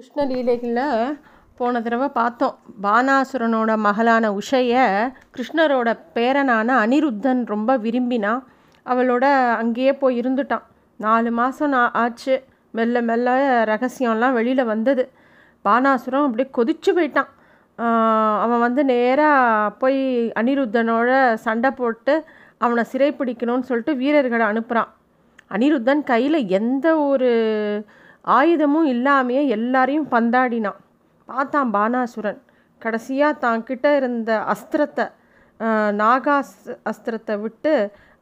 கிருஷ்ணலீலைகளில் போன தடவை பார்த்தோம். பானாசுரனோட மகளான உஷையை கிருஷ்ணரோட பேரனான அனிருத்தன் ரொம்ப விரும்பினான் அவளோட அங்கேயே போய் இருந்துட்டான். நாலு மாதம் நான் ஆச்சு. மெல்ல மெல்ல ரகசியம்லாம் வெளியில் வந்தது. பானாசுரம் அப்படியே கொதிச்சு போயிட்டான். அவன் வந்து நேராக போய் அனிருத்தனோட சண்டை போட்டு அவனை சிறைப்பிடிக்கணும்னு சொல்லிட்டு வீரர்களை அனுப்புகிறான் அனிருத்தன் கையில் எந்த ஒரு ஆயுதமும் இல்லாமையே எல்லாரையும் பந்தாடினான். பார்த்தான் பானாசுரன். கடைசியாக தான் கிட்ட இருந்த அஸ்திரத்தை நாகாஸ் அஸ்திரத்தை விட்டு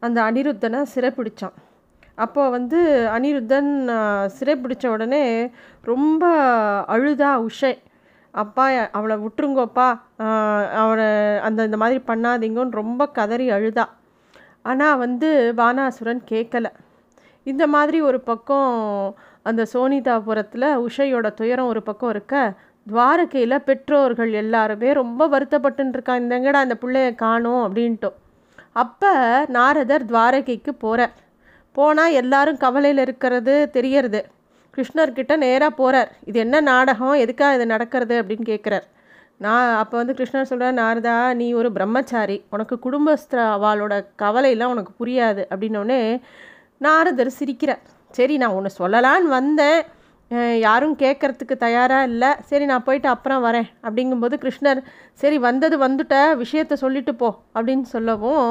அந்த அனிருத்தனை சிறைப்பிடிச்சான். அப்போது வந்து அனிருத்தன் சிறைப்பிடித்த சிறைப்பிடிச்ச உடனே ரொம்ப அழுதா உஷை அப்பா அவளை விட்டுருங்கோப்பா. அவளை அவனை அந்த இந்த மாதிரி பண்ணாதீங்கன்னு ரொம்ப கதறி அழுதா. ஆனால் வந்து பானாசுரன் கேட்கல. இந்த மாதிரி ஒரு பக்கம் அந்த சோனிதாபுரத்தில் உஷையோட துயரம் ஒரு பக்கம் இருக்க துவாரகையில் பெற்றோர்கள் எல்லாருமே ரொம்ப வருத்தப்பட்டுருக்கா இந்தங்கடா அந்த பிள்ளைய காணும் அப்படின்ட்டோம். அப்போ நாரதர் துவாரகைக்கு போகிறார் போனால் எல்லாரும் கவலையில் இருக்கிறது தெரியறது. கிருஷ்ணர்கிட்ட நேராக போகிறார் இது என்ன நாடகம்? எதுக்காக இது நடக்கிறது? அப்படின்னு கேட்குறார் நான் அப்போ வந்து கிருஷ்ணர் சொல்கிறார் நாரதா நீ ஒரு பிரம்மச்சாரி. உனக்கு குடும்பஸ்த அவளோட கவலையெல்லாம் உனக்கு புரியாது அப்படின்னோடனே நாரதர் சிரிக்கிறார். சரி நான் ஒன்று சொல்லலான்னு வந்தேன். யாரும் கேட்கறதுக்கு தயாராக இல்லை. சரி நான் போயிட்டு அப்புறம் வரேன். அப்படிங்கும்போது கிருஷ்ணர் சரி வந்தது வந்துட்ட விஷயத்த சொல்லிட்டு போ அப்படின்னு சொல்லவும்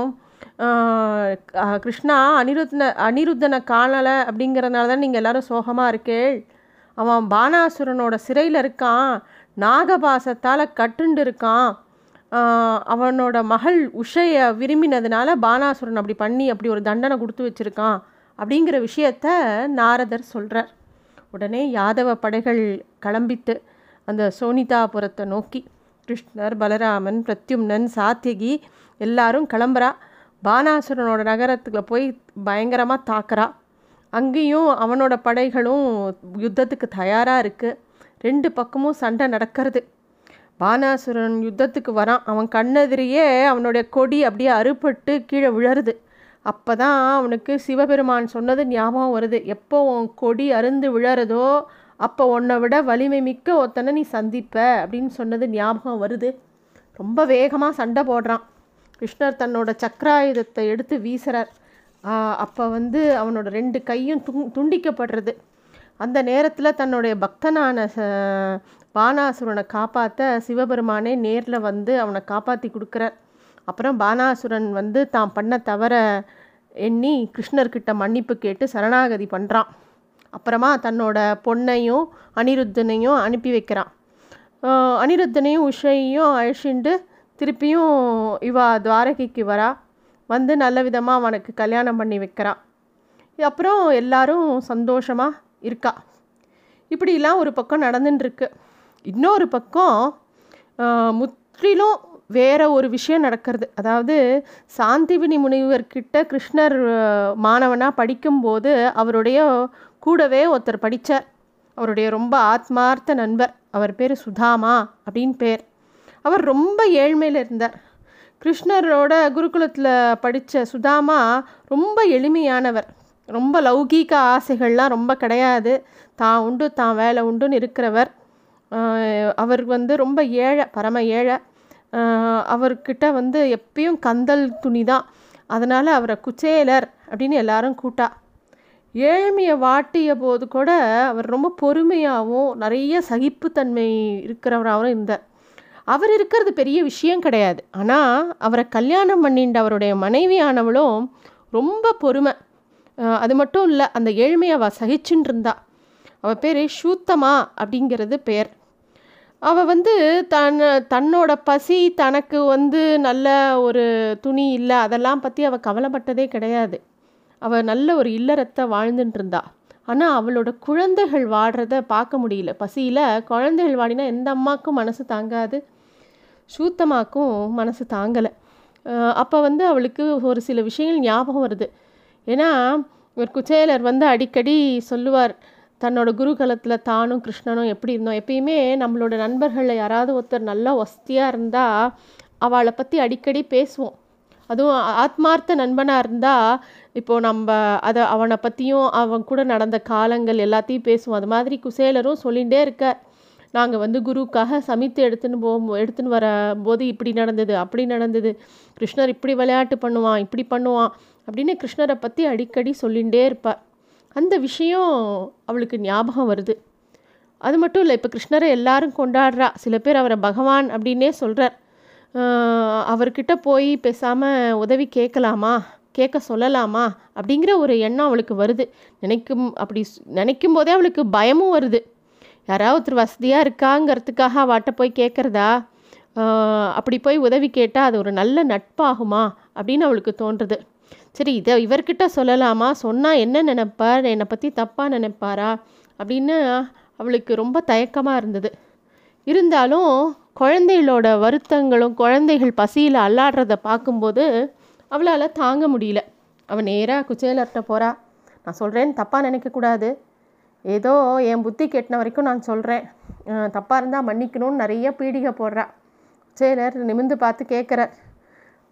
கிருஷ்ணா அனிருத்ன அனிருத்தனை காணலை அப்படிங்கிறதுனால தான் நீங்கள் எல்லாரும் சோகமாக இருக்கேள் அவன் பானாசுரனோட சிறையில் இருக்கான். நாகபாசத்தால் கட்டுண்டு இருக்கான். அவனோட மகள் உஷையை விரும்பினதுனால பானாசுரன் அப்படி பண்ணி அப்படி ஒரு தண்டனை கொடுத்து வச்சுருக்கான். அப்படிங்கிற விஷயத்த நாரதர் சொல்கிறார் உடனே யாதவ படைகள் கிளம்பித்து அந்த சோனிதாபுரத்தை நோக்கி கிருஷ்ணர் பலராமன் பிரத்யும்னன் சாத்தியகி எல்லாரும் கிளம்புறா. பானாசுரனோட நகரத்துக்குள்ள போய் பயங்கரமாக தாக்குறா. அங்கேயும் அவனோட படைகளும் யுத்தத்துக்கு தயாராக இருக்குது ரெண்டு பக்கமும் சண்டை நடக்கிறது. பானாசுரன் யுத்தத்துக்கு வரான். அவன் கண்ணெதிரியே அவனுடைய கொடி அப்படியே அறுபட்டு கீழே விழருது. அப்போ தான் அவனுக்கு சிவபெருமான் சொன்னது ஞாபகம் வருது. எப்போ உன் கொடி அருந்து விழறதோ அப்போ உன்னை விட வலிமை மிக்க ஒருத்தனை நீ சந்திப்ப அப்படின்னு சொன்னது ஞாபகம் வருது. ரொம்ப வேகமாக சண்டை போடுறான். கிருஷ்ணர் தன்னோட சக்கராயுதத்தை எடுத்து வீசுறார். அப்போ வந்து அவனோட ரெண்டு கையும் துங் துண்டிக்கப்படுறது. அந்த நேரத்தில் தன்னுடைய பக்தனான ச- பானாசுரனை காப்பாற்ற சிவபெருமானே நேரில் வந்து அவனை காப்பாற்றி கொடுக்குறார். அப்புறம் பானாசுரன் வந்து தான் பண்ண தவற எண்ணி கிருஷ்ணர்கிட்ட மன்னிப்பு கேட்டு சரணாகதி பண்ணுறான் அப்புறமா தன்னோட பொண்ணையும் அனிருத்தனையும் அனுப்பி வைக்கிறான். அனிருத்தனையும் உஷையும் அழிச்சுண்டு திருப்பியும் இவா துவாரகைக்கு வரா. வந்து நல்ல விதமாக அவனுக்கு கல்யாணம் பண்ணி வைக்கிறா. அப்புறம் எல்லாரும் சந்தோஷமாக இருக்கா. இப்படிலாம் ஒரு பக்கம் நடந்துட்டுருக்கு இன்னொரு பக்கம் முற்றிலும் வேற ஒரு விஷயம் நடக்கிறது. அதாவது சாந்திவினி முனிவர்கிட்ட கிருஷ்ணர் மாணவனாக படிக்கும்போது அவருடைய கூடவே ஒருத்தர் படித்தார் அவருடைய ரொம்ப ஆத்மார்த்த நண்பர். அவர் பேர் சுதாமா அப்படின்னு பேர். அவர் ரொம்ப ஏழ்மையில் இருந்தார். கிருஷ்ணரோட குருகுலத்தில் படித்த சுதாமா ரொம்ப எளிமையானவர். ரொம்ப லௌகீக ஆசைகள்லாம் ரொம்ப கிடையாது. தான் உண்டு தான் வேலை உண்டுன்னு இருக்கிறவர். அவர் வந்து ரொம்ப ஏழை பரம ஏழை. அவர்கிட்ட வந்து எப்பயும் கந்தல் துணி தான் அதனால் அவரை குச்சேலர் அப்படின்னு எல்லாரும் கூட்டா. ஏழ்மையை வாட்டிய போது கூட அவர் ரொம்ப பொறுமையாகவும் நிறைய சகிப்புத்தன்மை இருக்கிறவராகவும் இருந்தார். அவர் இருக்கிறது பெரிய விஷயம் கிடையாது. ஆனால் அவரை கல்யாணம் பண்ணிட்டு அவருடைய மனைவியானவளும் ரொம்ப பொறுமை. அது மட்டும் இல்லை அந்த ஏழ்மையை அவள் சகிச்சுன்னு இருந்தா. அவள் பேர் ஷூத்தமா அப்படிங்கிறது பேர். அவள் வந்து தன் தன்னோட பசி தனக்கு வந்து நல்ல ஒரு துணி இல்லை அதெல்லாம் பற்றி அவள் கவலைப்பட்டதே கிடையாது. அவள் நல்ல ஒரு இல்லறத்தை வாழ்ந்துட்டு இருந்தா ஆனால் அவளோட குழந்தைகள் வாடுறத பார்க்க முடியல. பசியில் குழந்தைகள் வாடினா எந்த அம்மாக்கும் மனசு தாங்காது. சூத்தமாக்கும் மனசு தாங்கலை. அப்போ வந்து அவளுக்கு ஒரு சில விஷயங்கள் ஞாபகம் வருது. ஏன்னா ஒரு குச்சேலர் வந்து அடிக்கடி சொல்லுவார் தன்னோட குருகலத்தில் தானும் கிருஷ்ணனும் எப்படி இருந்தோம்? எப்பயுமே நம்மளோட நண்பர்களில் யாராவது ஒருத்தர் நல்லா ஒஸ்தியாக இருந்தால் அவளை பற்றி அடிக்கடி பேசுவோம். அதுவும் ஆத்மார்த்த நண்பனாக இருந்தால் இப்போது நம்ம அதை அவனை பற்றியும் அவன் கூட நடந்த காலங்கள் எல்லாத்தையும் பேசுவோம். அது மாதிரி குசேலரும் சொல்லிகிட்டே இருக்கார். நாங்கள் வந்து குருவுக்காக சமைத்து எடுத்துன்னு போ எடுத்துன்னு வரும்போது இப்படி நடந்தது அப்படி நடந்தது. கிருஷ்ணர் இப்படி விளையாட்டு பண்ணுவான் இப்படி பண்ணுவான் அப்படின்னு கிருஷ்ணரை பற்றி அடிக்கடி சொல்லிகிட்டே இருப்பார். அந்த விஷயம் அவளுக்கு ஞாபகம் வருது. அது மட்டும் இல்லை இப்போ கிருஷ்ணரை எல்லாரும் கொண்டாடுறா. சில பேர் அவரை பகவான் அப்படின்னே சொல்கிறார் அவர்கிட்ட போய் பேசாமல் உதவி கேட்கலாமா? கேட்க சொல்லலாமா? அப்படிங்கிற ஒரு எண்ணம் அவளுக்கு வருது. நினைக்கும் அப்படி நினைக்கும் போதே அவளுக்கு பயமும் வருது. யாராவது ஒருத்தர் வசதியாக இருக்காங்கிறதுக்காக வாட்ட போய் கேட்குறதா? அப்படி போய் உதவி கேட்டால் அது ஒரு நல்ல நட்பாகுமா? அப்படின்னு அவளுக்கு தோன்றுறது சரி இதை இவர்கிட்ட சொல்லலாமா? சொன்னால் என்ன நினைப்பார்? என்னை பற்றி தப்பாக நினைப்பாரா? அப்படின்னு அவளுக்கு ரொம்ப தயக்கமாக இருந்தது. இருந்தாலும் குழந்தைகளோட வருத்தங்களும் குழந்தைகள் பசியில் அல்லாடுறத பார்க்கும்போது அவளால் தாங்க முடியல. அவள் நேராக குச்சேலர்கிட்ட போகிறா நான் சொல்கிறேன் தப்பாக நினைக்கக்கூடாது ஏதோ என் புத்தி கெட்டின வரைக்கும் நான் சொல்கிறேன் தப்பாக இருந்தால் மன்னிக்கணும்னு நிறைய பீடிகை போடுறா. குச்சேலர் நிமிந்து பார்த்து கேட்குறார்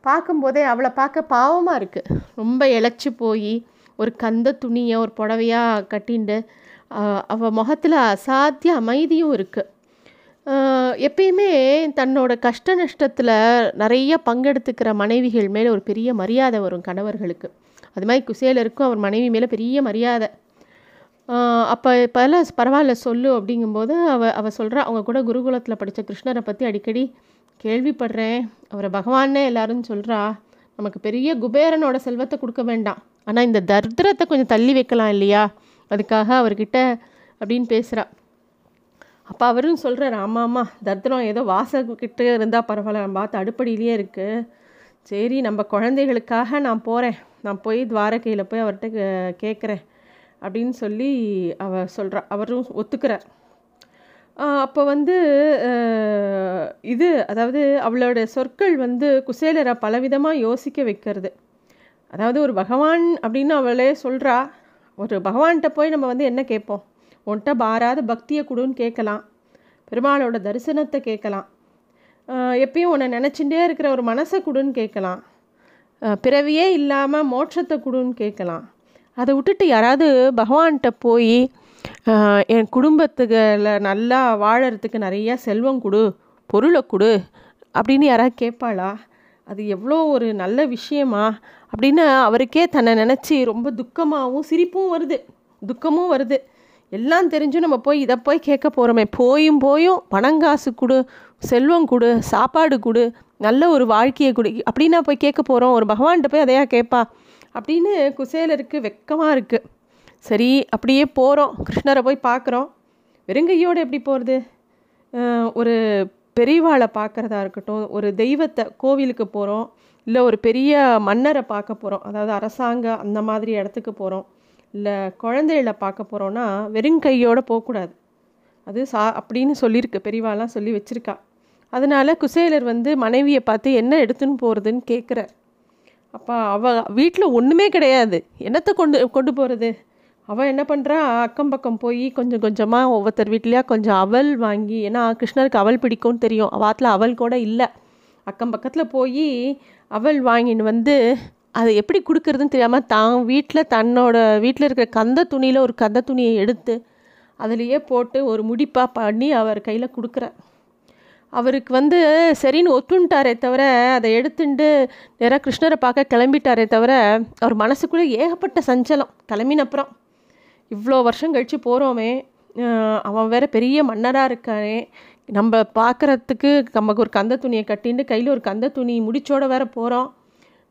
பார்க்கும்போதே அவளை பார்க்க பாவமாக இருக்குது ரொம்ப இழைச்சி போய் ஒரு கந்த துணியை ஒரு புடவையாக கட்டிண்டு அவள் முகத்தில் அசாத்திய அமைதியும் இருக்குது எப்பயுமே தன்னோட கஷ்ட நஷ்டத்தில் நிறைய பங்கெடுத்துக்கிற மனைவிகள் மேலே ஒரு பெரிய மரியாதை வரும் கணவர்களுக்கு. அது மாதிரி குசேலருக்கும் அவர் மனைவி மேலே பெரிய மரியாதை. அப்போ இப்போல்லாம் பரவாயில்ல சொல்லு அப்படிங்கும்போது அவ அவள் சொல்கிறா அவங்க கூட குருகுலத்தில் படித்த கிருஷ்ணரை பற்றி அடிக்கடி கேள்விப்படுறேன். அவரை பகவானே எல்லாரும் சொல்கிறா நமக்கு பெரிய குபேரனோட செல்வத்தை கொடுக்க வேண்டாம். ஆனால் இந்த தர்திரத்தை கொஞ்சம் தள்ளி வைக்கலாம் இல்லையா? அதுக்காக அவர்கிட்ட அப்படின்னு பேசுகிறா அப்போ அவரும் சொல்கிறார் ஆமாம் ஆமாம் தர்திரம் ஏதோ வாசக்கிட்டே இருந்தால் பரவாயில்ல. நம்ம பார்த்து அடுப்படியிலேயே இருக்குது சரி நம்ம குழந்தைகளுக்காக நான் போகிறேன் நான் போய் துவாரகையில் போய் அவர்கிட்ட கேட்குறேன் அப்படின்னு சொல்லி அவர் சொல்கிறா அவரும் ஒத்துக்கிறார். அப்போ வந்து இது அதாவது அவளோட சொற்கள் வந்து குசேலரை பலவிதமாக யோசிக்க வைக்கிறது. அதாவது ஒரு பகவான் அப்படின்னு அவளே சொல்கிறா ஒரு பகவான்கிட்ட போய் நம்ம வந்து என்ன கேட்போம்? உன்கிட்ட பாராத பக்தியை கொடுன்னு கேட்கலாம். பெருமாளோட தரிசனத்தை கேட்கலாம். எப்பயும் உன்னை நினச்சிட்டே இருக்கிற ஒரு மனசை கொடுன்னு கேட்கலாம். பிறவியே இல்லாமல் மோட்சத்தை கொடுன்னு கேட்கலாம். அதை விட்டுட்டு யாராவது பகவான்கிட்ட போய் என் குடும்பத்துகளை நல்லா வாழறதுக்கு நிறைய செல்வம் கொடு பொருளை கொடு அப்படின்னு யாராவது கேட்பாளா? அது எவ்வளோ ஒரு நல்ல விஷயமா? அப்படின்னு அவருக்கே தன்னை நினச்சி ரொம்ப துக்கமாகவும் சிரிப்பும் வருது. துக்கமும் வருது. எல்லாம் தெரிஞ்சும் நம்ம போய் இதை போய் கேட்க போகிறோமே போயும் போயும் பணங்காசு கொடு செல்வம் கொடு சாப்பாடு கொடு நல்ல ஒரு வாழ்க்கையை கொடு. அப்படின்னா போய் கேட்க போகிறோம் ஒரு பகவான்கிட்ட போய் அதையா கேட்பா? அப்படின்னு குசேலருக்கு வெக்கமாக இருக்குது சரி அப்படியே போகிறோம் கிருஷ்ணரை போய் பார்க்குறோம். வெறுங்கையோடு எப்படி போகிறது ஒரு பெரியவாளை பார்க்குறதா இருக்கட்டும் ஒரு தெய்வத்தை கோவிலுக்கு போகிறோம் இல்லை ஒரு பெரிய மன்னரை பார்க்க போகிறோம் அதாவது அரசாங்க அந்த மாதிரி இடத்துக்கு போகிறோம் இல்லை குழந்தைகளை பார்க்க போகிறோன்னா வெறுங்கையோடு போகக்கூடாது. அது சா அப்படின்னு சொல்லியிருக்கு. பெரியவாலாம் சொல்லி வச்சுருக்கா. அதனால் குசேலர் வந்து மனைவியை பார்த்து என்ன எடுத்துன்னு போகிறதுன்னு கேட்குறார் அப்பா அவள் வீட்டில் ஒன்றுமே கிடையாது. என்னத்தை கொண்டு கொண்டு போகிறது அவள் என்ன பண்ணுறா அக்கம் பக்கம் போய் கொஞ்சம் கொஞ்சமாக ஒவ்வொருத்தர் வீட்லேயா கொஞ்சம் அவல் வாங்கி ஏன்னா கிருஷ்ணருக்கு அவல் பிடிக்கும்னு தெரியும். அவாத்தில் அவல் கூட இல்லை. அக்கம் பக்கத்தில் போய் அவல் வாங்கின்னு வந்து அதை எப்படி கொடுக்குறதுன்னு தெரியாமல் தான் வீட்டில் தன்னோட வீட்டில் இருக்கிற கந்த துணியில் ஒரு கந்த துணியை எடுத்து அதுலேயே போட்டு ஒரு முடிப்பாக பண்ணி அவர் கையில் கொடுக்குறார் அவருக்கு வந்து சரின்னு ஒத்துன்ட்டாரே தவிர அதை எடுத்துட்டு நேராக கிருஷ்ணரை பார்க்க கிளம்பிட்டாரே தவிர அவர் மனசுக்குள்ளே ஏகப்பட்ட சஞ்சலம். கிளம்பினப்புறம் இவ்வளோ வருஷம் கழித்து போகிறோமே அவன் வேற பெரிய மன்னராக இருக்கானே. நம்ம பார்க்குறதுக்கு நமக்கு ஒரு கந்த துணியை கட்டின்னு கையில் ஒரு கந்த துணி முடிச்சோட வேற போகிறோம்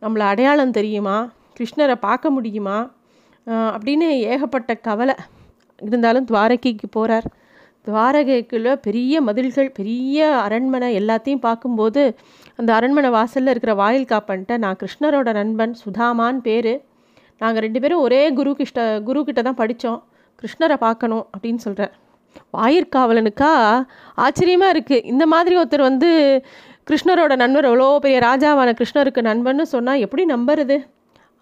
நம்மளை அடையாளம் தெரியுமா? கிருஷ்ணரை பார்க்க முடியுமா? அப்படின்னு ஏகப்பட்ட கவலை இருந்தாலும் துவாரகைக்கு போகிறார் துவாரகைக்குள்ள பெரிய மதில்கள் பெரிய அரண்மனை எல்லாத்தையும் பார்க்கும்போது அந்த அரண்மனை வாசலில் இருக்கிற வாயில் காப்பன்ட்ட நான் கிருஷ்ணரோட நண்பன் சுதாமான் பேர். நாங்கள் ரெண்டு பேரும் ஒரே குரு கிஷ்ட குரு கிட்ட தான் படித்தோம் கிருஷ்ணரை பார்க்கணும் அப்படின்னு சொல்கிறேன் வாயிற்காவலனுக்கா ஆச்சரியமாக இருக்குது இந்த மாதிரி ஒருத்தர் வந்து கிருஷ்ணரோட நண்பர் எவ்வளோ பெரிய ராஜாவான கிருஷ்ணருக்கு நண்பன்னு சொன்னால் எப்படி நம்புறது?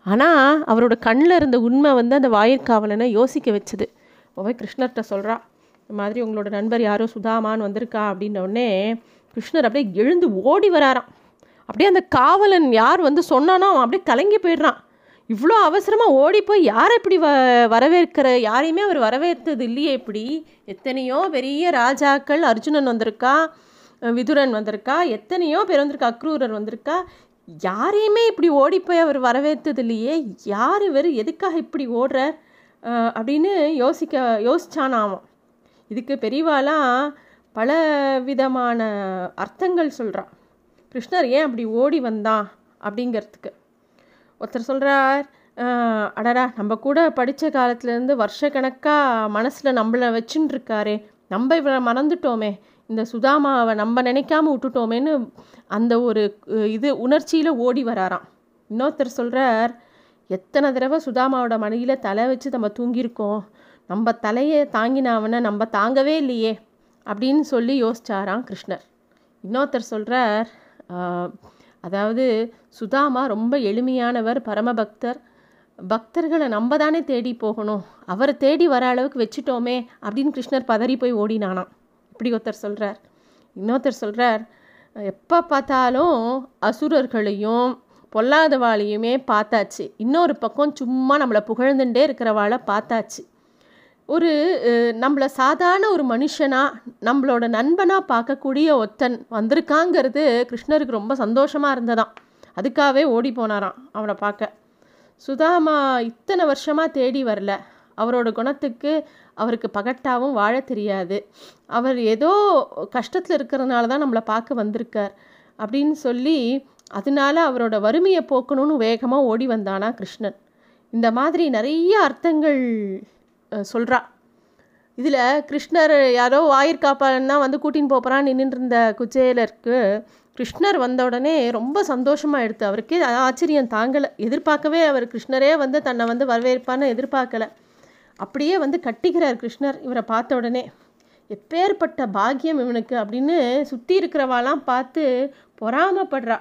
ஆனால் அவரோட கண்ணில் இருந்த உண்மை வந்து அந்த வாயிற்காவலனை யோசிக்க வச்சுது. போய் கிருஷ்ணர்கிட்ட சொல்கிறா இந்த மாதிரி உங்களோட நண்பர் யாரோ சுதாமான்னு வந்திருக்கா? அப்படின்னோடனே கிருஷ்ணர் அப்படியே எழுந்து ஓடி வராராம். அப்படியே அந்த காவலன் யார் வந்து சொன்னானோ அவன் அப்படியே கலங்கி போயிடுறான். இவ்வளோ அவசரமாக ஓடி போய் யாரை இப்படி வ வரவேற்கிற? யாரையுமே அவர் வரவேற்றது இல்லையே இப்படி. எத்தனையோ பெரிய ராஜாக்கள் அர்ஜுனன் வந்திருக்கா விதுரன் வந்திருக்கா எத்தனையோ பேர் வந்திருக்கா அக்ரூரர் வந்திருக்கா. யாரையுமே இப்படி ஓடி போய் அவர் வரவேற்றது இல்லையே. யார் இவர்? எதுக்காக இப்படி ஓடுறார்? அப்படின்னு யோசிக்க யோசிச்சானாமாம் இதுக்கு பெரியவாலாம் பல விதமான அர்த்தங்கள் சொல்கிறான் கிருஷ்ணர் ஏன் அப்படி ஓடி வந்தான்? அப்படிங்கிறதுக்கு. ஒருத்தர் சொல்கிறார் அடடா நம்ம கூட படித்த காலத்துலேருந்து வருஷக்கணக்காக மனசில் நம்மளை வச்சுன்னு இருக்காரே நம்ம இவரை மறந்துட்டோமே. இந்த சுதாமாவை நம்ம நினைக்காம விட்டுட்டோமேன்னு அந்த ஒரு இது உணர்ச்சியில் ஓடி வராராம். இன்னொருத்தர் சொல்கிறார் எத்தனை தடவை சுதாமாவோட மனையில் தலை வச்சு நம்ம தூங்கியிருக்கோம். நம்ம தலையை தாங்கினாவனை நம்ம தாங்கவே இல்லையே. அப்படின்னு சொல்லி யோசிச்சாராம் கிருஷ்ணர். இன்னொருத்தர் சொல்கிறார் அதாவது சுதாமா ரொம்ப எளிமையானவர் பரமபக்தர். பக்தர்களை நம்ம தானே தேடி போகணும். அவரை தேடி வர அளவுக்கு வச்சுட்டோமே அப்படின்னு கிருஷ்ணர் பதறி போய் ஓடினானாம். இப்படி ஒருத்தர் சொல்கிறார் இன்னொருத்தர் சொல்கிறார் எப்போ பார்த்தாலும் அசுரர்களையும் பொல்லாதவாளையுமே பார்த்தாச்சு. இன்னொரு பக்கம் சும்மா நம்மளை புகழ்ந்துட்டே இருக்கிறவாளை பார்த்தாச்சு. ஒரு நம்மளை சாதாரண ஒரு மனுஷனாக நம்மளோட நண்பனாக பார்க்கக்கூடிய ஒத்தன் வந்திருக்காங்கிறது கிருஷ்ணருக்கு ரொம்ப சந்தோஷமாக இருந்ததாம். அதுக்காகவே ஓடி போனாராம் அவனை பார்க்க. சுதாமா இத்தனை வருஷமாக தேடி வரல. அவரோட குணத்துக்கு அவருக்கு பகட்டாவும் வாழ தெரியாது. அவர் ஏதோ கஷ்டத்தில் இருக்கிறதுனால தான் நம்மளை பார்க்க வந்திருக்கார் அப்படின்னு சொல்லி அதனால அவரோட வறுமையை போக்கணும்னு வேகமாக ஓடி வந்தானா கிருஷ்ணன். இந்த மாதிரி நிறைய அர்த்தங்கள் சொல்கிறா இதில் கிருஷ்ணர் யாரோ வாயிற்காப்பாளன்னா வந்து கூட்டின்னு போகிறான்னு நின்றுருந்த குச்சேலருக்கு கிருஷ்ணர் வந்த உடனே ரொம்ப சந்தோஷமாக எடுத்து அவருக்கே ஆச்சரியம் தாங்கலை. எதிர்பார்க்கவே அவர் கிருஷ்ணரே வந்து தன்னை வந்து வரவேற்பான்னு எதிர்பார்க்கலை. அப்படியே வந்து கட்டிக்கிறார் கிருஷ்ணர் இவரை பார்த்த உடனே. எப்பேற்பட்ட பாக்கியம் இவனுக்கு அப்படின்னு சுற்றி இருக்கிறவாலாம் பார்த்து பொறாமப்படுறா.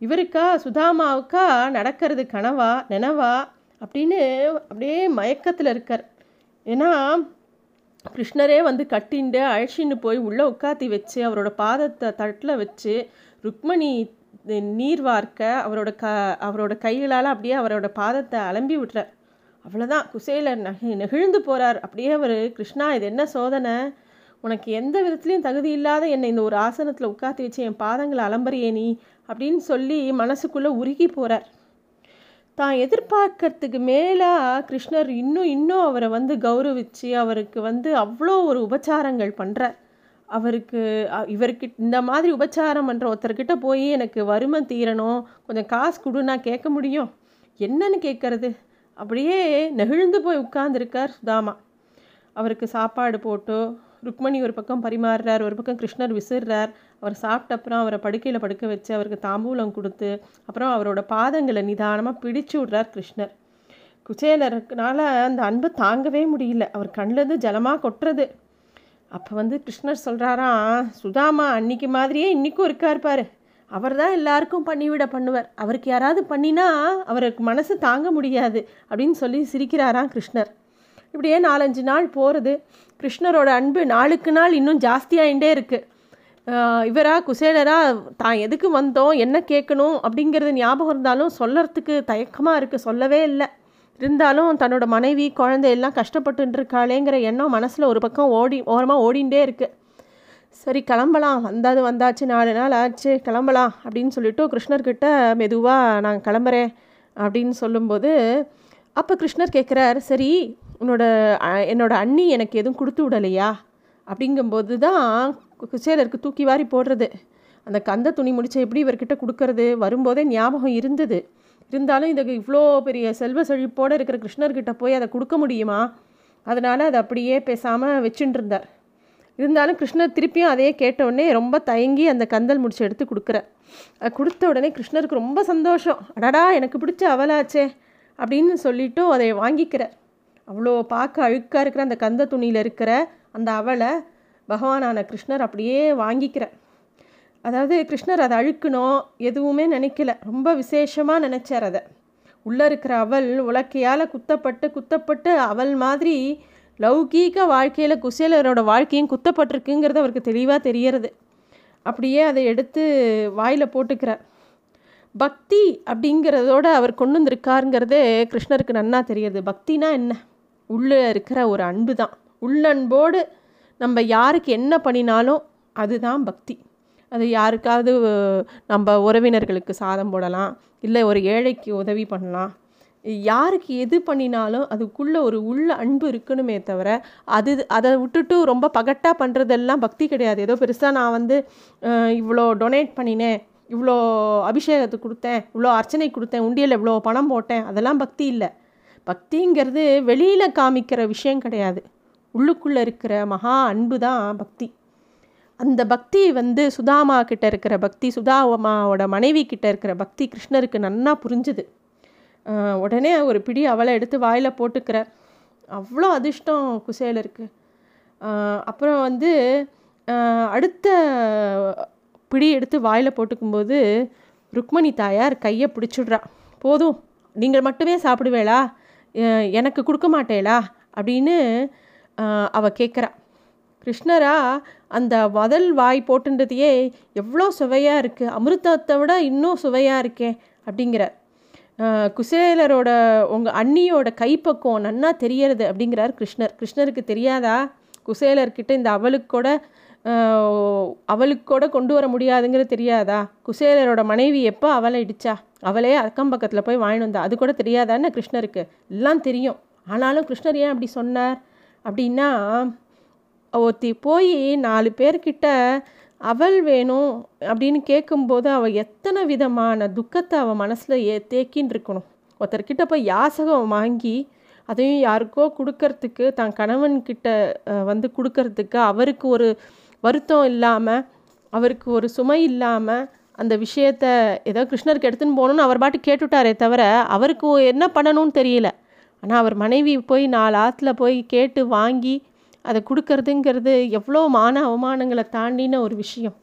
இவருக்கா சுதாமாவுக்கா நடக்கிறது கனவா நினவா அப்படின்னு அப்படியே மயக்கத்தில் இருக்கார். ஏன்னா கிருஷ்ணரே வந்து கட்டிண்டு அழைச்சின்னு போய் உள்ளே உட்காத்தி வச்சு அவரோட பாதத்தை தட்டில் வச்சு ருக்மணி நீர் வார்க்க அவரோட க அவரோட கைகளால் அப்படியே அவரோட பாதத்தை அலம்பி விட்டுறார். அவ்வளோதான் குசேலர் நகை நெகிழ்ந்து போகிறார் அப்படியே அவர் கிருஷ்ணா இது என்ன சோதனை? உனக்கு எந்த விதத்துலேயும் தகுதி இல்லாத என்னை இந்த ஒரு ஆசனத்தில் உட்காத்தி வச்சு என் பாதங்களை அலம்பறியே நீ? அப்படின்னு சொல்லி மனசுக்குள்ளே உருகி போகிறார் தான் எதிர்பார்க்கறதுக்கு மேலாக கிருஷ்ணர் இன்னும் இன்னும் அவரை வந்து கௌரவிச்சு அவருக்கு வந்து அவ்வளோ ஒரு உபச்சாரங்கள் பண்ணுறார் அவருக்கு இவருக்கு இந்த மாதிரி உபச்சாரம் பண்ணுற ஒருத்தர்கிட்ட போய் எனக்கு வறுமை தீரணும் கொஞ்சம் காசு கொடுன்னா கேட்க முடியும். என்னன்னு கேட்கறது? அப்படியே நெகிழ்ந்து போய் உட்கார்ந்துருக்கார் சுதாமா. அவருக்கு சாப்பாடு போட்டு ருக்மணி ஒரு பக்கம் பரிமாறுறார் ஒரு பக்கம் கிருஷ்ணர் விசிறார் அவர் சாப்பிட்ட அப்புறம் அவரை படுக்கையில் படுக்க வச்சு அவருக்கு தாம்பூலம் கொடுத்து அப்புறம் அவரோட பாதங்களை நிதானமாக பிடிச்சு விட்றார் கிருஷ்ணர். குச்சேலருக்குனால அந்த அன்பு தாங்கவே முடியல. அவர் கண்ணிலேருந்து ஜலமாக கொட்டுறது. அப்போ வந்து கிருஷ்ணர் சொல்கிறாராம் சுதாமா அன்னைக்கு மாதிரியே இன்றைக்கும் இருக்கார் பாரு. அவர் தான் எல்லாருக்கும் பண்ணிவிட பண்ணுவார். அவருக்கு யாராவது பண்ணினா அவருக்கு மனசு தாங்க முடியாது. அப்படின்னு சொல்லி சிரிக்கிறாராம் கிருஷ்ணர். இப்படியே நாலஞ்சு நாள் போகிறது கிருஷ்ணரோட அன்பு நாளுக்கு நாள் இன்னும் ஜாஸ்தியாகிட்டே இருக்குது இவரா குசேலரா? தான் எதுக்கு வந்தோம்? என்ன கேட்கணும்? அப்படிங்கிறது ஞாபகம் இருந்தாலும் சொல்லறதுக்கு தயக்கமாக இருக்குது சொல்லவே இல்லை. இருந்தாலும் தன்னோட மனைவி குழந்தை எல்லாம் கஷ்டப்பட்டுருக்காளேங்கிற எண்ணம் மனசில் ஒரு பக்கம் ஓடி ஓரமாக ஓடிண்டே இருக்குது சரி கிளம்பலாம். வந்தாது வந்தாச்சு. நாலு நாள் ஆச்சு. கிளம்பலாம் அப்படின்னு சொல்லிட்டு கிருஷ்ணர்கிட்ட மெதுவாக நான் கிளம்புறேன் அப்படின்னு சொல்லும்போது அப்போ கிருஷ்ணர் கேட்குறார் சரி உன்னோட என்னோட அண்ணி எனக்கு எதுவும் கொடுத்து விடலையா? அப்படிங்கும்போது தான் குச்சேலருக்கு தூக்கி வாரி போடுறது. அந்த கந்த துணி முடிச்ச எப்படி இவர்கிட்ட கொடுக்கறது? வரும்போதே ஞாபகம் இருந்தது. இருந்தாலும் இதுக்கு இவ்வளோ பெரிய செல்வ செழிப்போடு இருக்கிற கிருஷ்ணர்கிட்ட போய் அதை கொடுக்க முடியுமா? அதனால் அதை அப்படியே பேசாமல் வச்சுட்டு இருந்தார் இருந்தாலும் கிருஷ்ணர் திருப்பியும் அதையே கேட்டவுடனே ரொம்ப தயங்கி அந்த கந்தல் முடிச்சு எடுத்து கொடுக்குற கொடுத்த உடனே கிருஷ்ணருக்கு ரொம்ப சந்தோஷம். அடடா எனக்கு பிடிச்ச அவலாச்சே அப்படின்னு சொல்லிவிட்டு அதை வாங்கிக்கிறார். அவ்வளோ பார்க்க அழுக்காக இருக்கிற அந்த கந்த துணியில் இருக்கிற அந்த அவலை பகவானான கிருஷ்ணர் அப்படியே வாங்கிக்கிறார். அதாவது கிருஷ்ணர் அதை அழுக்கணும் எதுவுமே நினைக்கல. ரொம்ப விசேஷமாக நினச்சார் அதை. உள்ளே இருக்கிற அவள் உலக்கையால் குத்தப்பட்டு குத்தப்பட்டு அவள் மாதிரி லௌகீக வாழ்க்கையில் குசேலரோட வாழ்க்கையும் குத்தப்பட்டிருக்குங்கிறது அவருக்கு தெளிவாக தெரியறது. அப்படியே அதை எடுத்து வாயில் போட்டுக்கிறார். பக்தி அப்படிங்கிறதோட அவர் கொண்டு வந்திருக்காருங்கிறதே கிருஷ்ணருக்கு நன்னா தெரியுது. பக்தினா என்ன? உள்ளே இருக்கிற ஒரு அன்பு தான் உள்ளன்போடு நம்ம யாருக்கு என்ன பண்ணினாலும் அதுதான் பக்தி. அது யாருக்காவது நம்ம உறவினர்களுக்கு சாதம் போடலாம் இல்லை ஒரு ஏழைக்கு உதவி பண்ணலாம். யாருக்கு எது பண்ணினாலும் அதுக்குள்ளே ஒரு உள்ள அன்பு இருக்கணுமே தவிர அது அதை விட்டுட்டு ரொம்ப பகட்டாக பண்ணுறதெல்லாம் பக்தி கிடையாது. ஏதோ பெருசாக நான் வந்து இவ்வளோ டொனேட் பண்ணினேன் இவ்வளோ அபிஷேகத்துக்கு கொடுத்தேன் இவ்வளோ அர்ச்சனை கொடுத்தேன் உண்டியலில் இவ்வளோ பணம் போட்டேன் அதெல்லாம் பக்தி இல்லை. பக்திங்கிறது வெளியில் காமிக்கிற விஷயம் கிடையாது. உள்ளுக்குள்ளே இருக்கிற மகா அன்பு தான் பக்தி. அந்த பக்தி வந்து சுதாமா கிட்ட இருக்கிற பக்தி சுதாமாவோட மனைவி கிட்ட இருக்கிற பக்தி கிருஷ்ணருக்கு நன்னா புரிஞ்சுது. உடனே ஒரு பிடி அவளை எடுத்து வாயில் போட்டுக்கிறார் அவ்வளோ அதிர்ஷ்டம் குசேலருக்கு. அப்புறம் வந்து அடுத்த பிடி எடுத்து வாயில் போட்டுக்கும்போது ருக்மணி தாயார் கையை பிடிச்சிடுறா. போதும் நீங்கள் மட்டுமே சாப்பிடுவேளா? எனக்கு கொடுக்க மாட்டேளா? அப்படின்னு அவள் கேட்குறா கிருஷ்ணரா அந்த முதல் வாய் போட்டுன்றதையே எவ்வளோ சுவையாக இருக்குது அமிர்தத்தை விட இன்னும் சுவையாக இருக்கே அப்படிங்கிறார். குசேலரோட உங்கள் அண்ணியோட கைப்பக்குவம் நன்னா தெரியறது அப்படிங்கிறார் கிருஷ்ணர். கிருஷ்ணருக்கு தெரியாதா? குசேலர்கிட்ட இந்த அவளுக்கு கூட அவளுக்கு கூட கொண்டு வர முடியாதுங்கிறது தெரியாதா? குசேலரோட மனைவி எப்போ அவளை இடிச்சா? அவளே அக்கம் பக்கத்தில் போய் வாங்கிட்டு வந்தா. அது கூட தெரியாதான்னு கிருஷ்ணருக்கு எல்லாம் தெரியும். ஆனாலும் கிருஷ்ணர் ஏன் அப்படி சொன்னார்? அப்படின்னா ஒருத்தி போய் நாலு பேர்கிட்ட அவள் வேணும் அப்படின்னு கேட்கும்போது அவள் எத்தனை விதமான துக்கத்தை அவள் மனசில் ஏ தேக்கின்னு இருக்கணும் ஒருத்தர்கிட்ட போய் யாசகம் வாங்கி அதையும் யாருக்கோ கொடுக்கறதுக்கு தன் கணவன்கிட்ட வந்து கொடுக்கறதுக்கு அவருக்கு ஒரு வருத்தம் இல்லாமல் அவருக்கு ஒரு சுமை இல்லாமல் அந்த விஷயத்த ஏதோ கிருஷ்ணருக்கு எடுத்துன்னு போகணுன்னு அவர் பாட்டு கேட்டுட்டாரே தவிர அவருக்கு என்ன பண்ணணும்னு தெரியல. ஆனால் அவர் மனைவி போய் நாலு ஆற்றுல போய் கேட்டு வாங்கி அதை கொடுக்கறதுங்கிறது எவ்வளோ மான அவமானங்களை தாண்டின ஒரு விஷயம்.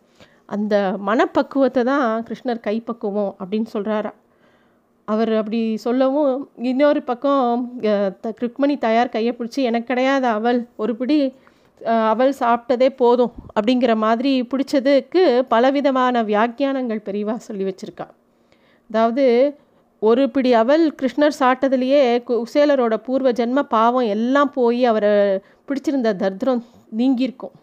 அந்த மனப்பக்குவத்தை தான் கிருஷ்ணர் கைப்பக்குவம் அப்படின்னு சொல்கிறாரா அவர் அப்படி சொல்லவும் இன்னொரு பக்கம் ருக்மணி தயார் கையை பிடிச்சி எனக்கு கிடையாது அவள் ஒரு பிடி அவள் சாப்பிட்டதே போதும் அப்படிங்கிற மாதிரி பிடிச்சதுக்கு பலவிதமான வியாக்கியானங்கள் பெரிவா சொல்லி வச்சுருக்கா. அதாவது ஒரு பிடி அவள் கிருஷ்ணர் சாப்பிட்டதுலேயே குசேலரோட பூர்வ ஜென்ம பாவம் எல்லாம் போய் அவரை பிடிச்சிருந்த தர்திரம் நீங்கியிருக்கும்.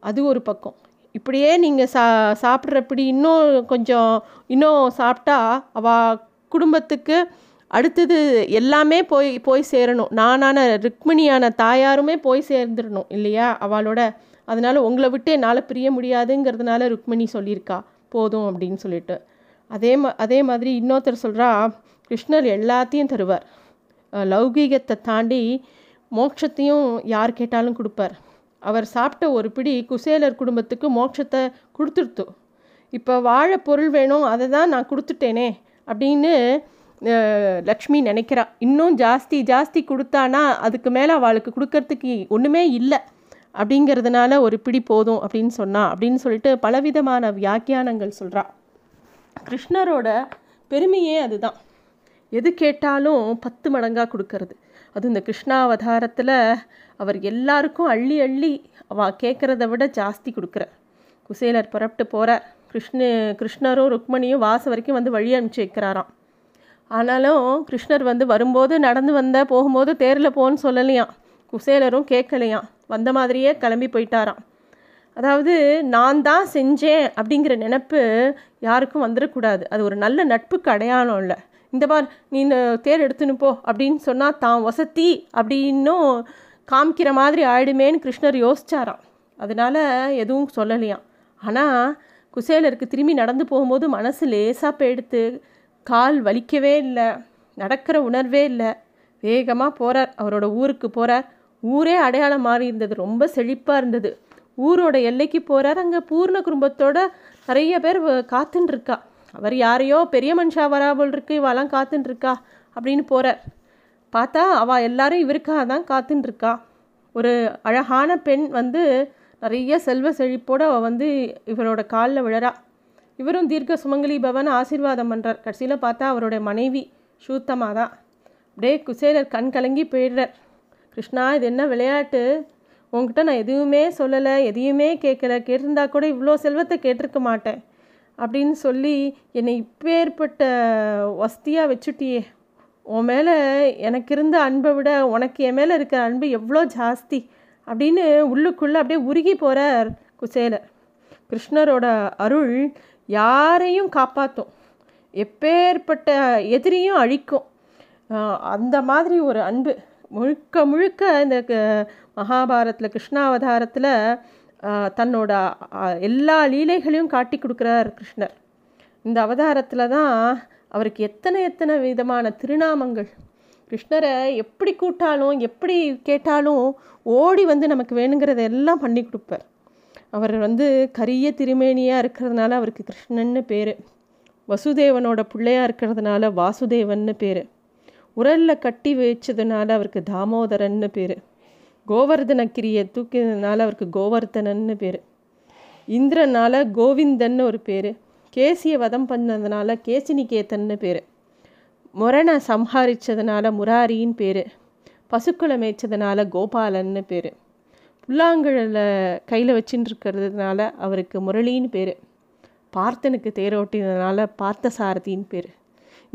அது ஒரு பக்கம். இப்படியே நீங்கள் சா சாப்பிட்றப்படி இன்னும் கொஞ்சம் இன்னும் சாப்பிட்டா அவ குடும்பத்துக்கு அடுத்தது எல்லாமே போய் போய் சேரணும். நானான ருக்மிணியான தாயாருமே போய் சேர்ந்துடணும் இல்லையா? அவளோட அதனால் உங்களை விட்டு என்னால் பிரிய முடியாதுங்கிறதுனால ருக்மிணி சொல்லியிருக்கா. போதும் அப்படின்னு சொல்லிட்டு. அதே மா அதே மாதிரி இன்னொருத்தர் சொல்கிறா கிருஷ்ணர் எல்லாத்தையும் தருவார். லௌகீகத்தை தாண்டி மோட்சத்தையும் யார் கேட்டாலும் கொடுப்பார். அவர் சாப்பிட்ட ஒரு பிடி குசேலர் குடும்பத்துக்கு மோட்சத்தை கொடுத்துருத்து இப்போ வாழ பொருள் வேணும் அதை தான் நான் கொடுத்துட்டேனே அப்படின்னு லக்ஷ்மி நினைக்கிறா. இன்னும் ஜாஸ்தி ஜாஸ்தி கொடுத்தானா அதுக்கு மேலே அவளுக்கு கொடுக்கறதுக்கு ஒன்றுமே இல்லை. அப்படிங்கிறதுனால ஒரு பிடி போதும் அப்படின்னு சொன்னா. அப்படின்னு சொல்லிட்டு பலவிதமான வியாக்கியானங்கள் சொல்கிறா கிருஷ்ணரோட பெருமையே அதுதான். எது கேட்டாலும் பத்து மடங்காக கொடுக்கறது. அது இந்த கிருஷ்ணாவதாரத்தில் அவர் எல்லாருக்கும் அள்ளி அள்ளி அவ கேட்குறத விட ஜாஸ்தி கொடுக்குற குசேலர் புறப்பட்டு போகிறார் கிருஷ்ண கிருஷ்ணரும் ருக்மணியும் வாசம் வரைக்கும் வந்து வழி அனுப்பிச்சு வைக்கிறாராம். ஆனாலும் கிருஷ்ணர் வந்து வரும்போது நடந்து வந்த போகும்போது தேரில் போன்னு சொல்லலையாம். குசேலரும் கேட்கலையாம் வந்த மாதிரியே கிளம்பி போயிட்டாராம். அதாவது நான் தான் செஞ்சேன் அப்படிங்கிற நினப்பு யாருக்கும் வந்துடக்கூடாது அது ஒரு நல்ல நட்புக்கு அடையாளம் இல்லை இந்த பார் நீ இந்த தேர் எடுத்துன்னு போ அப்படின்னு சொன்னால் தான் வசதி அப்படின்னும் காமிக்கிற மாதிரி ஆயிடுமேன்னு கிருஷ்ணர் யோசிச்சாராம். அதனால் எதுவும் சொல்லலையாம். ஆனால் குசேலருக்கு திரும்பி நடந்து போகும்போது மனசு லேசாக போயிடுத்து கால் வலிக்கவே இல்லை நடக்கிற உணர்வே இல்லை. வேகமாக போகிறார் அவரோட ஊருக்கு போகிறார் ஊரே அடையாளம் மாறி இருந்தது. ரொம்ப செழிப்பாக இருந்தது. ஊரோட எல்லைக்கு போகிறார் அங்கே பூர்ண குடும்பத்தோட நிறைய பேர் காத்துன்னு இருக்கா அவர் யாரையோ பெரிய மனுஷா வராபோல் இருக்கு இவாலாம் காத்துன்னு இருக்கா அப்படின்னு போகிறார் பார்த்தா அவள் எல்லாரும் இவருக்காக தான் காத்துன்னு இருக்கா ஒரு அழகான பெண் வந்து நிறைய செல்வ செழிப்போடு அவள் வந்து இவரோட காலில் விழறா. இவரும் தீர்க்க சுமங்கலி பவன் ஆசீர்வாதம் பண்ணுறார் கடைசியில் பார்த்தா அவருடைய மனைவி சூத்தமாக தான் அப்படியே குசேலர் கண் கலங்கி போயிடுறார். கிருஷ்ணா இது என்ன விளையாட்டு? உங்ககிட்ட நான் எதுவுமே சொல்லலை எதையுமே கேட்கல கேட்டிருந்தா கூட இவ்வளோ செல்வத்தை கேட்டிருக்க மாட்டேன் அப்படின்னு சொல்லி என்னை இப்பேற்பட்ட வசதியாக வச்சுட்டியே. உன் மேலே எனக்கு இருந்த அன்பை விட உனக்கு என் மேலே இருக்கிற அன்பு எவ்வளோ ஜாஸ்தி அப்படின்னு உள்ளுக்குள்ளே அப்படியே உருகி போகிறார் குசேலர். கிருஷ்ணரோட அருள் யாரையும் காப்பாற்றும் எப்பேற்பட்ட எதிரியும் அழிக்கும். அந்த மாதிரி ஒரு அன்பு. முழுக்க முழுக்க இந்த மகாபாரத்தில் கிருஷ்ணாவதாரத்தில் தன்னோட எல்லா லீலைகளையும் காட்டி கொடுக்குறார் கிருஷ்ணர். இந்த அவதாரத்தில் தான் அவருக்கு எத்தனை எத்தனை விதமான திருநாமங்கள். கிருஷ்ணரை எப்படி கூட்டாலும் எப்படி கேட்டாலும் ஓடி வந்து நமக்கு வேணுங்கிறத எல்லாம் பண்ணி கொடுப்பார். அவர் வந்து கரிய திருமேனியாக இருக்கிறதுனால அவருக்கு கிருஷ்ணன்னு பேர். வசுதேவனோட பிள்ளையாக இருக்கிறதுனால வாசுதேவன்னு பேர். உரலில் கட்டி வச்சதுனால அவருக்கு தாமோதரன்னு பேர். கோவர்தனக்கிரியை தூக்கினதுனால அவருக்கு கோவர்தனன்னு பேர். இந்திரனால் கோவிந்தன்னு ஒரு பேர். கேசியை வதம் பண்ணதுனால கேசினிகேத்தன்னு பேர். முரணை சம்ஹாரித்ததுனால முராரின்னு பேர். பசுக்களை மேய்ச்சதுனால கோபாலன்னு பேர். புல்லாங்குழலை கையில் வச்சுட்டு இருக்கிறதுனால அவருக்கு முரளின்னு பேர். பார்த்தனுக்கு தேரோட்டினதுனால பார்த்தசாரதின்னு பேர்.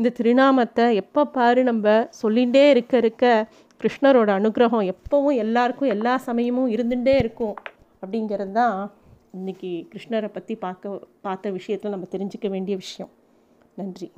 இந்த திருநாமத்தை எப்போ பாரு நம்ம சொல்லிகிட்டே இருக்க இருக்க கிருஷ்ணரோட அனுகிரகம் எப்போவும் எல்லாருக்கும் எல்லா சமயமும் இருந்துகிட்டே இருக்கும் அப்படிங்கிறது தான் இன்றைக்கி கிருஷ்ணரை பற்றி பார்க்க பார்த்த விஷயத்தில் நம்ம தெரிஞ்சிக்க வேண்டிய விஷயம். நன்றி.